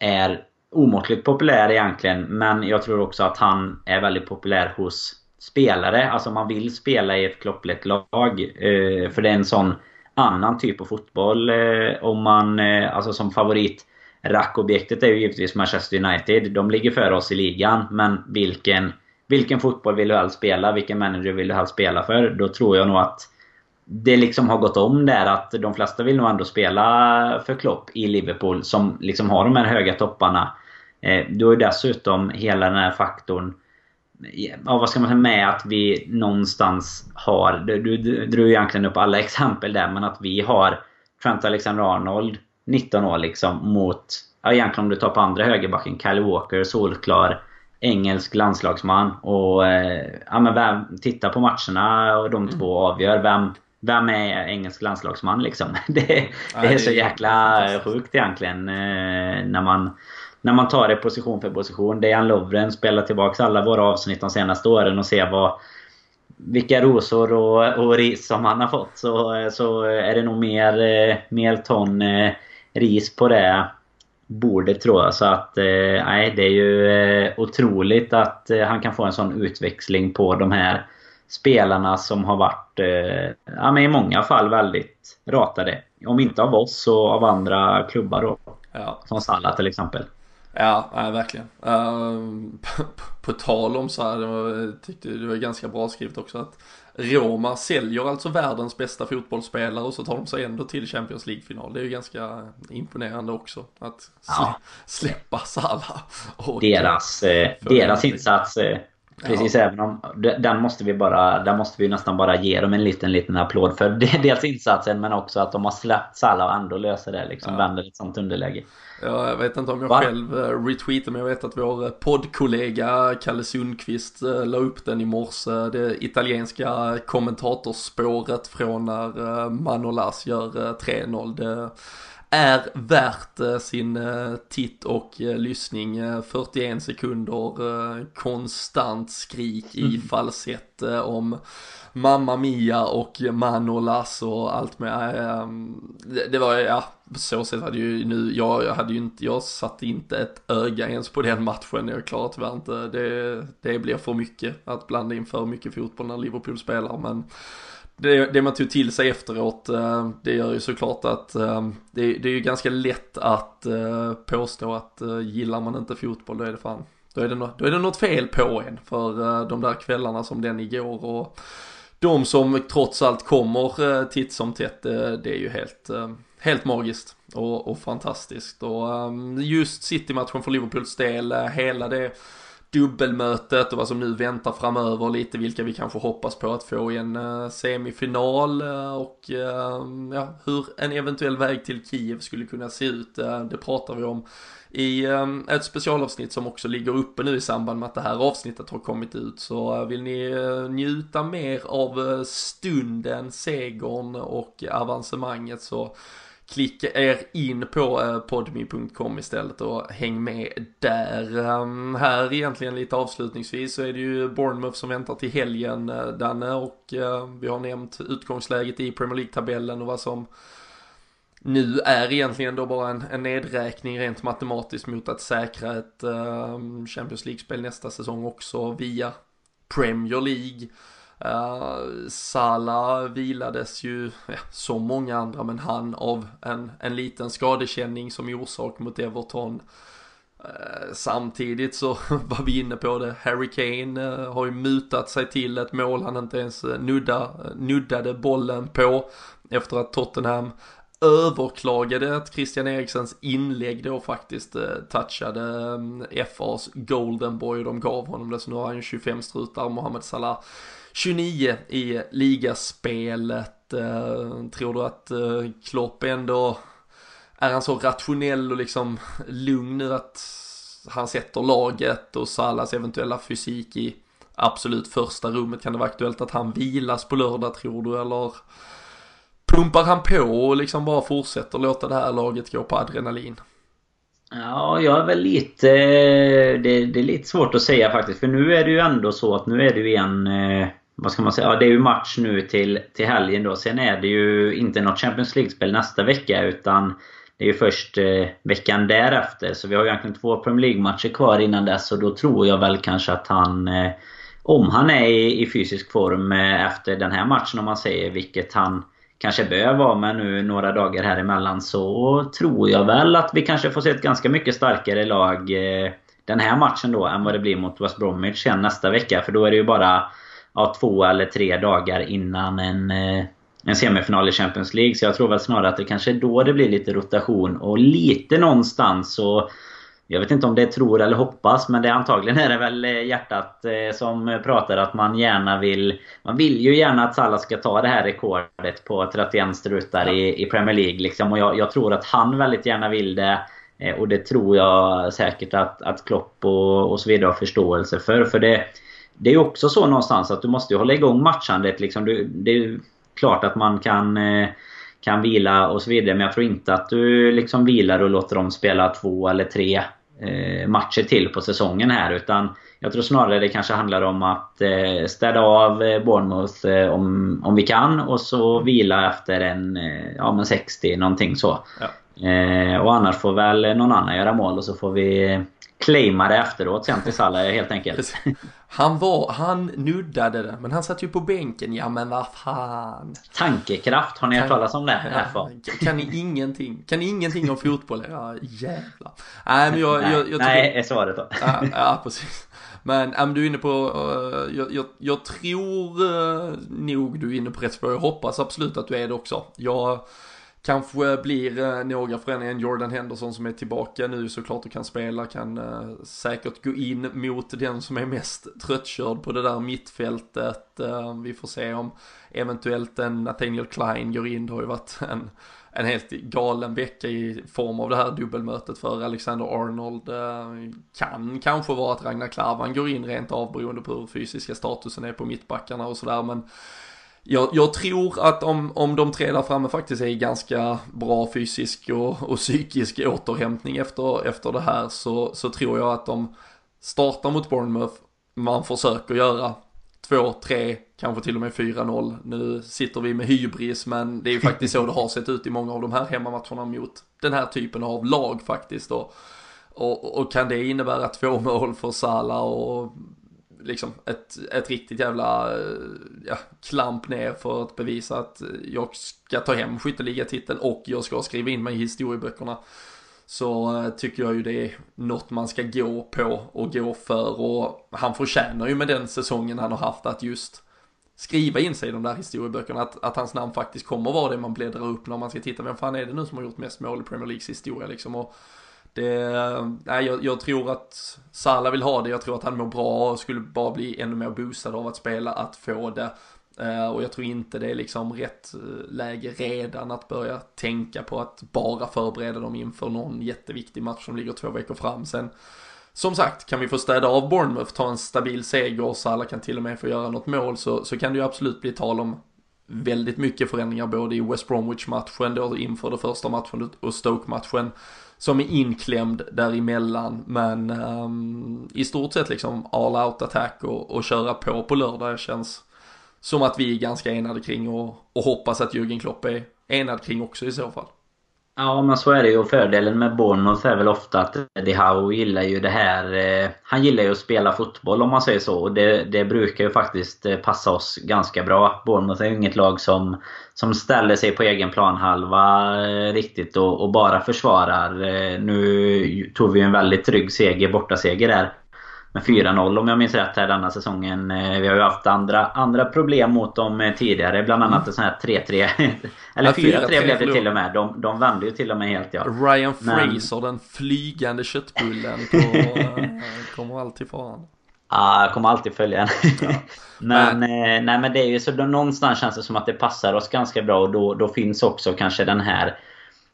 är omåttligt populär egentligen. Men jag tror också att han är väldigt populär hos spelare. Alltså man vill spela i ett klopplett lag. Eh, för det är en sån annan typ av fotboll. Eh, om man, eh, alltså som favorit rackobjektet är ju givetvis Manchester United. De ligger före oss i ligan. Men vilken, vilken fotboll vill du helst spela? Vilken manager vill du helst spela för? Då tror jag nog att det liksom har gått om där att de flesta vill nog ändå spela för Klopp i Liverpool som liksom har de här höga topparna. Du har ju dessutom hela den här faktorn ja, vad ska man säga med att vi någonstans har... Du, du, du drog egentligen upp alla exempel där, men att vi har Trent Alexander-Arnold, 19 år liksom, mot... Ja, egentligen om du tar på andra högerbacken, Kyle Walker, solklar engelsk landslagsman. Och eh, ja, men vem, titta på matcherna och de två avgör. Vem, vem är engelsk landslagsman liksom? Det, det är så jäkla sjukt egentligen. Eh, när man när man tar det position för position. Dejan Lovren spelar tillbaks alla våra avsnitt de senaste åren och ser vad vilka rosor och, och ris som han har fått så, så är det nog mer, eh, mer ton eh, ris på det bordet tror jag. Så att nej, det är ju otroligt att han kan få en sån utväxling på de här spelarna som har varit ja, men i många fall väldigt ratade. Om inte av oss så av andra klubbar då. Ja. Som Salah till exempel. Ja, ja verkligen. Uh, på, på, tal om så här, jag tyckte det var ganska bra skrivet också att Roma säljer alltså världens bästa fotbollsspelare och så tar de sig ändå till Champions League-final. Det är ju ganska imponerande också att ja. släppa Salah. Och deras, eh, deras insats eh, Precis, ja. även om den måste vi bara, den måste vi nästan bara ge dem en liten, liten applåd för. Dels insatsen men också att de har släppt Salah och ändå löser det liksom, ja. vänder ett sånt underläge. Ja, jag vet inte om jag Va? själv uh, retweetar men jag vet att vår eh, poddkollega Kalle Sundqvist uh, la upp den i morse. Det italienska kommentatorspåret från när Manolas gör uh, 3-0. Är värt eh, sin eh, titt och eh, lyssning. 41 sekunder konstant skrik i mm. falsett om Mamma Mia och Manolas och allt med. Det var, ja, så sett hade ju nu, jag hade ju inte, jag satte inte ett öga ens på den matchen. Jag klarar tyvärr inte, det, det blir för mycket att blanda in för mycket fotboll när Liverpool spelar. Men det, det man tog till sig efteråt, eh, det gör ju såklart att eh, det, det är ju ganska lätt att eh, påstå att gillar man inte fotboll då är det fan, då är det, no, då är det något fel på en. För de där kvällarna som den igår och de som trots allt kommer titt som tätt, det är ju helt, helt magiskt och, och fantastiskt. Och just City-matchen för Liverpools del, hela det dubbelmötet och vad som nu väntar framöver lite vilka vi kanske hoppas på att få i en eh, semifinal eh, och eh, ja, hur en eventuell väg till Kiev skulle kunna se ut. det pratar vi om i ett specialavsnitt som också ligger uppe nu i samband med att det här avsnittet har kommit ut. Så vill ni njuta mer av stunden, segern och avancemanget så klicka er in på eh, podmi.com istället och häng med där. Ehm, här egentligen lite avslutningsvis så är det ju Bournemouth som väntar till helgen eh, Danne och eh, vi har nämnt utgångsläget i Premier League-tabellen och vad som nu är egentligen då bara en, en nedräkning rent matematiskt mot att säkra ett ehm, Champions League-spel nästa säsong också via Premier League. Uh, Sala vilades ju, ja, som många andra, men han av en, en liten skadekänning som är orsak mot Everton. Uh, samtidigt så var vi inne på det, Harry Kane uh, har ju mutat sig till ett mål han inte ens eh, nudda, nuddade bollen på efter att Tottenham överklagade att Christian Eriksens inlägg då faktiskt eh, touchade mm, FAs Golden Boy och de gav honom det så nu har han ju 25 strutar, Mohamed Salah 29 i ligaspelet. Eh, tror du att eh, Klopp ändå är han så rationell och liksom lugn nu att han sätter laget och Salas eventuella fysik i absolut första rummet? Kan det vara aktuellt att han vilas på lördag tror du eller pumpar han på och liksom bara fortsätter låta det här laget gå på adrenalin? Ja, jag är väl lite... Eh, det, det, är lite svårt att säga faktiskt. För nu är det ju ändå så att nu är det ju en eh, vad ska man säga? Ja, det är ju match nu till, till helgen då. Sen är det ju inte något Champions League-spel nästa vecka utan det är ju först eh, veckan därefter. Så vi har ju egentligen två Premier League-matcher kvar innan dess och då tror jag väl kanske att han... Eh, om han är i, i fysisk form eh, efter den här matchen om man säger, vilket han kanske bör vara med nu några dagar här emellan så tror jag väl att vi kanske får se ett ganska mycket starkare lag eh, den här matchen då än vad det blir mot West Bromwich sen nästa vecka. För då är det ju bara ja, två eller tre dagar innan en, eh, en semifinal i Champions League. Så jag tror väl snarare att det kanske är då det blir lite rotation. Och lite någonstans så... Jag vet inte om det är tror eller hoppas men det antagligen är det väl eh, hjärtat eh, som pratar att man gärna vill... Man vill ju gärna att Salah ska ta det här rekordet på 31 strutar ja. i, i Premier League. Liksom. Och jag, jag, tror att han väldigt gärna vill det. Och det tror jag säkert att, att Klopp och, och så vidare har förståelse för. För det, det är ju också så någonstans att du måste hålla igång matchandet. Liksom. Du, det är klart att man kan kan vila och så vidare. Men jag tror inte att du liksom vilar och låter dem spela två eller tre Eh, matcher till på säsongen här. Utan jag tror snarare det kanske handlar om att eh, städa av eh, Bournemouth om, om vi kan och så vila efter en ja, men 60 någonting så. Ja. och annars får väl någon annan göra mål och så får vi claima det efteråt sen till Salah helt enkelt. Han var, han nuddade det, men han satt ju på bänken. Ja men vad fan. Tankekraft, har ni hört talas om det? Ja, kan ni ingenting? Kan ni ingenting om fotboll? Ja jävlar. Nej men jag, jag, jag, jag Nej, är svaret då. Ja, ja precis. Men äm, du är inne på, uh, jag, jag, jag, tror uh, nog du är inne på rätt spår. Jag hoppas absolut att du är det också. Jag Kanske eh, blir eh, några förändringar. Jordan Henderson som är tillbaka nu såklart och kan spela kan eh, säkert gå in mot den som är mest tröttkörd på det där mittfältet. Vi får se om eventuellt en Nathaniel Klein går in. Det har ju varit en, en helt galen vecka i form av det här dubbelmötet för Alexander Arnold. kan kanske vara att Ragnar Klavan går in rent av beroende på hur fysiska statusen är på mittbackarna och sådär. Men jag, jag, tror att om, om de tre där framme faktiskt är i ganska bra fysisk och, och psykisk återhämtning efter, efter det här så, så tror jag att de startar mot Bournemouth, man försöker göra 2, 3, kanske till och med 4-0. Nu sitter vi med hybris men det är ju faktiskt så det har sett ut i många av de här hemmamatcherna mot den här typen av lag faktiskt. Och, och, och kan det innebära två mål för Salah och liksom ett, ett riktigt jävla eh, ja, klamp ner för att bevisa att jag ska ta hem skytteligatiteln och jag ska skriva in mig i historieböckerna. Så eh, tycker jag ju det är något man ska gå på och gå för och han förtjänar ju med den säsongen han har haft att just skriva in sig i de där historieböckerna. Att, att hans namn faktiskt kommer vara det man bläddrar upp när man ska titta. Vem fan är det nu som har gjort mest mål i Premier Leagues historia liksom? Och det, nej, jag, jag, tror att Salah vill ha det, jag tror att han mår bra och skulle bara bli ännu mer boostad av att spela, att få det. Eh, och jag tror inte det är liksom rätt eh, läge redan att börja tänka på att bara förbereda dem inför någon jätteviktig match som ligger två veckor fram. Sen, som sagt, kan vi få städa av Bournemouth, ta en stabil seger och Salah kan till och med få göra något mål så, så kan det ju absolut bli tal om väldigt mycket förändringar både i West Bromwich-matchen då inför det första matchen och Stoke-matchen som är inklämd däremellan. Men um, i stort sett liksom all out attack och, och köra på på lördag känns som att vi är ganska enade kring och, och hoppas att Jürgen Klopp är enad kring också i så fall. Ja, men så är det ju. Och fördelen med Bournemouth är väl ofta att De Hau gillar ju det här... Eh, han gillar ju att spela fotboll om man säger så. Och det, det brukar ju faktiskt eh, passa oss ganska bra. Bournemouth är ju inget lag som, som ställer sig på egen planhalva eh, riktigt och, och bara försvarar. Eh, nu tog vi en väldigt trygg seger, bortaseger där med 4-0 om jag minns rätt här denna säsongen. Eh, vi har ju haft andra, andra problem mot dem eh, tidigare. Bland annat mm. en sån här 3-3. Eller 4-3 blev det till och med. De, de vände ju till och med helt ja. Ryan Fraser, Men... den flygande köttbullen, på, kommer alltid föran. Ja, jag kommer alltid följa den. Ja. men, men, eh, nej, men det är ju så då, någonstans känns det som att det passar oss ganska bra och då, då finns också kanske den här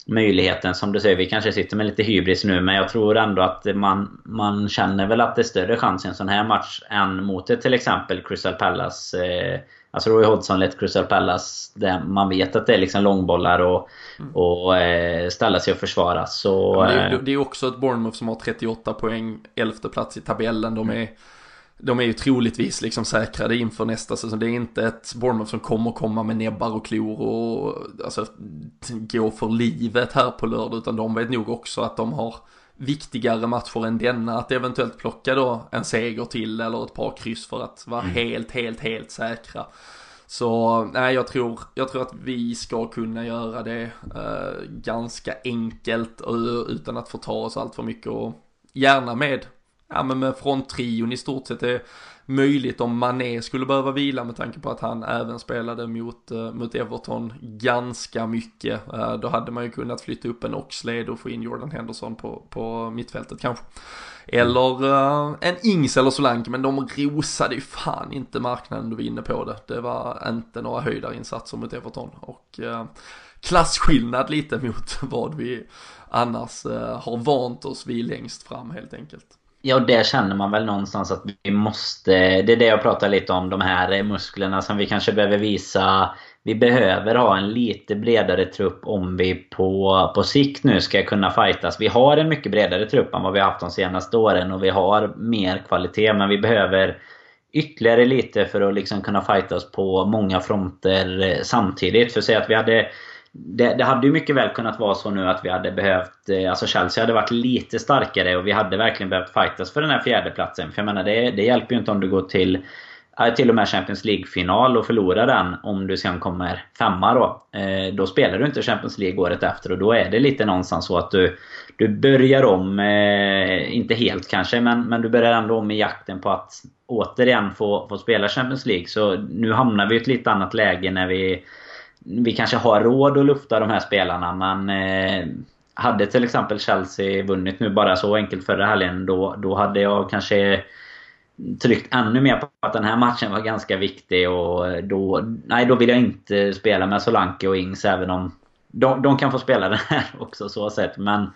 möjligheten som du säger. Vi kanske sitter med lite hybris nu men jag tror ändå att man, man känner väl att det är större chans i en sån här match än mot ett till exempel Crystal Palace. Eh, alltså Roy Hodgson lett Crystal Palace där man vet att det är liksom långbollar och, mm. och eh, ställa sig och försvara. Så, ja, det, är, eh, det är också ett Bournemouth som har 38 poäng, 11 plats i tabellen. De är de är ju troligtvis liksom säkrade inför nästa säsong. Det är inte ett Bournemouth som kommer komma med näbbar och klor och alltså, gå för livet här på lördag. Utan de vet nog också att de har viktigare matcher än denna. Att eventuellt plocka då en seger till eller ett par kryss för att vara mm. helt, helt, helt säkra. Så nej, jag tror, jag tror att vi ska kunna göra det eh, ganska enkelt och, utan att förta oss allt för mycket och gärna med ja men med fronttrion i stort sett är möjligt om Mané skulle behöva vila med tanke på att han även spelade mot, eh, mot Everton ganska mycket. Eh, då hade man ju kunnat flytta upp en Oxlade och få in Jordan Henderson på, på mittfältet kanske. Eller uh, en Ings eller Solanke, men de rosade ju fan inte marknaden du var inne på det. Det var inte några höjdarinsatser mot Everton och uh, klasskillnad lite mot vad vi annars uh, har vant oss vid längst fram helt enkelt. Ja, och där känner man väl någonstans att vi måste... Det är det jag pratar lite om, de här musklerna som vi kanske behöver visa. Vi behöver ha en lite bredare trupp om vi på, på sikt nu ska kunna fightas. Vi har en mycket bredare trupp än vad vi har haft de senaste åren och vi har mer kvalitet. Men vi behöver ytterligare lite för att liksom kunna fightas på många fronter eh, samtidigt. För att säga att vi hade det, det, hade ju mycket väl kunnat vara så nu att vi hade behövt... Eh, alltså Chelsea hade varit lite starkare och vi hade verkligen behövt fightas för den här fjärdeplatsen. För jag menar, det, det hjälper ju inte om du går till till och med Champions League-final och förlorar den om du sen kommer femma då. Eh, då spelar du inte Champions League året efter och då är det lite någonstans så att du, du börjar om, eh, inte helt kanske, men, men du börjar ändå om i jakten på att återigen få, få spela Champions League. Så nu hamnar vi i ett lite annat läge när vi vi kanske har råd att lufta de här spelarna men eh, hade till exempel Chelsea vunnit nu bara så enkelt förra helgen då, då hade jag kanske tryckt ännu mer på att den här matchen var ganska viktig och då, nej, då vill jag inte spela med Solanke och Ings även om de, de kan få spela den här också så sett. Men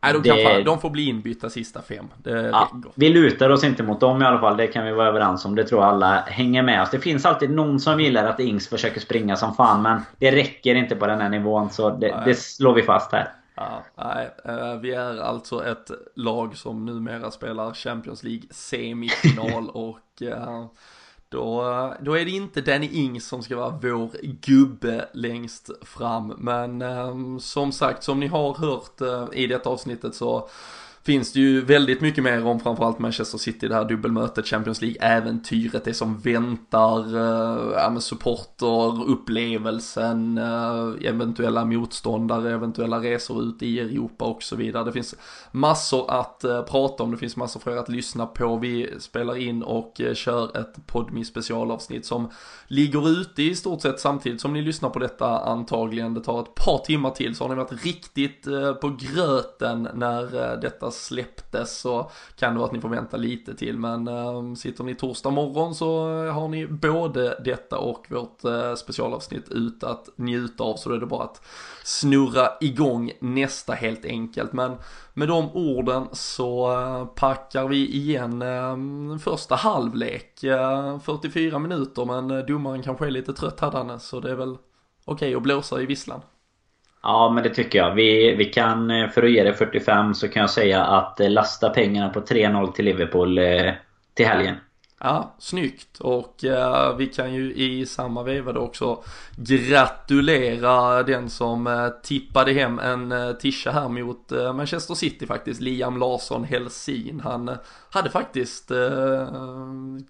Nej, de, det... få, de får bli inbytta sista fem. Ja, vi lutar oss inte mot dem i alla fall. Det kan vi vara överens om. Det tror jag alla hänger med oss. Det finns alltid någon som gillar att Ings försöker springa som fan. Men det räcker inte på den här nivån. Så det, det slår vi fast här. Ja, nej, eh, vi är alltså ett lag som numera spelar Champions League semifinal och uh, då, då är det inte Danny Ings som ska vara vår gubbe längst fram. Men eh, som sagt, som ni har hört eh, i detta avsnittet så finns det ju väldigt mycket mer om framförallt Manchester City, det här dubbelmötet, Champions League-äventyret, det som väntar, äh, ja, men supporter, upplevelsen, äh, eventuella motståndare, eventuella resor ut i Europa och så vidare. Det finns massor att äh, prata om, det finns massor för er att lyssna på. Vi spelar in och äh, kör ett podmi specialavsnitt som ligger ute i stort sett samtidigt som ni lyssnar på detta antagligen. Det tar ett par timmar till så har ni varit riktigt på gröten när detta släpptes så kan det vara att ni får vänta lite till. Men äh, sitter ni torsdag morgon så eh, har ni både detta och vårt äh, specialavsnitt ut att njuta av. Så då är det bara att snurra igång nästa helt enkelt. Men med de orden så eh, packar vi igen ehm, första halvlek. 44 minuter men domaren kanske är lite trött här Danne så det är väl okej okay att blåsa i visslan. Ja men det tycker jag. Vi, vi kan, eh, för att ge det 45 så kan jag säga att eh, lasta pengarna på 3-0 till Liverpool eh, till helgen. Ja, snyggt. Och uh, vi kan ju i samma veva då också gratulera den som uh, tippade hem en uh, tisha här mot uh, Manchester City faktiskt. Liam Larsson Helsin. Han hade faktiskt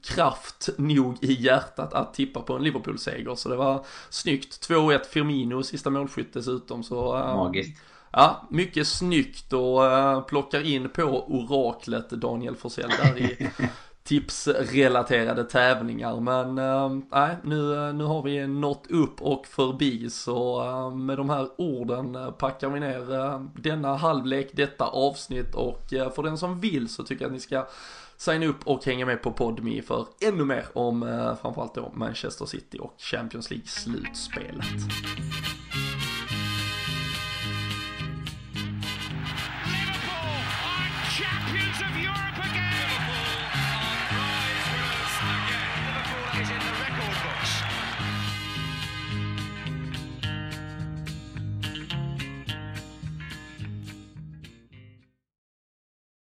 kraft nog i hjärtat att tippa på en Liverpool-seger. Så det var snyggt. 2-1 Firmino, sista målskytt dessutom. Så, Magiskt. Ja, mycket snyggt och uh, plockar in på oraklet Daniel Forsell där i tipsrelaterade tävlingar. Men äh, nu, eh, nu har vi nått upp och förbi så äh, med de här orden packar vi ner äh, denna halvlek, detta avsnitt och äh, för den som vill så tycker jag att ni ska signa upp och hänga med på Podme för ännu mer om äh, framförallt då Manchester City och Champions League slutspelet.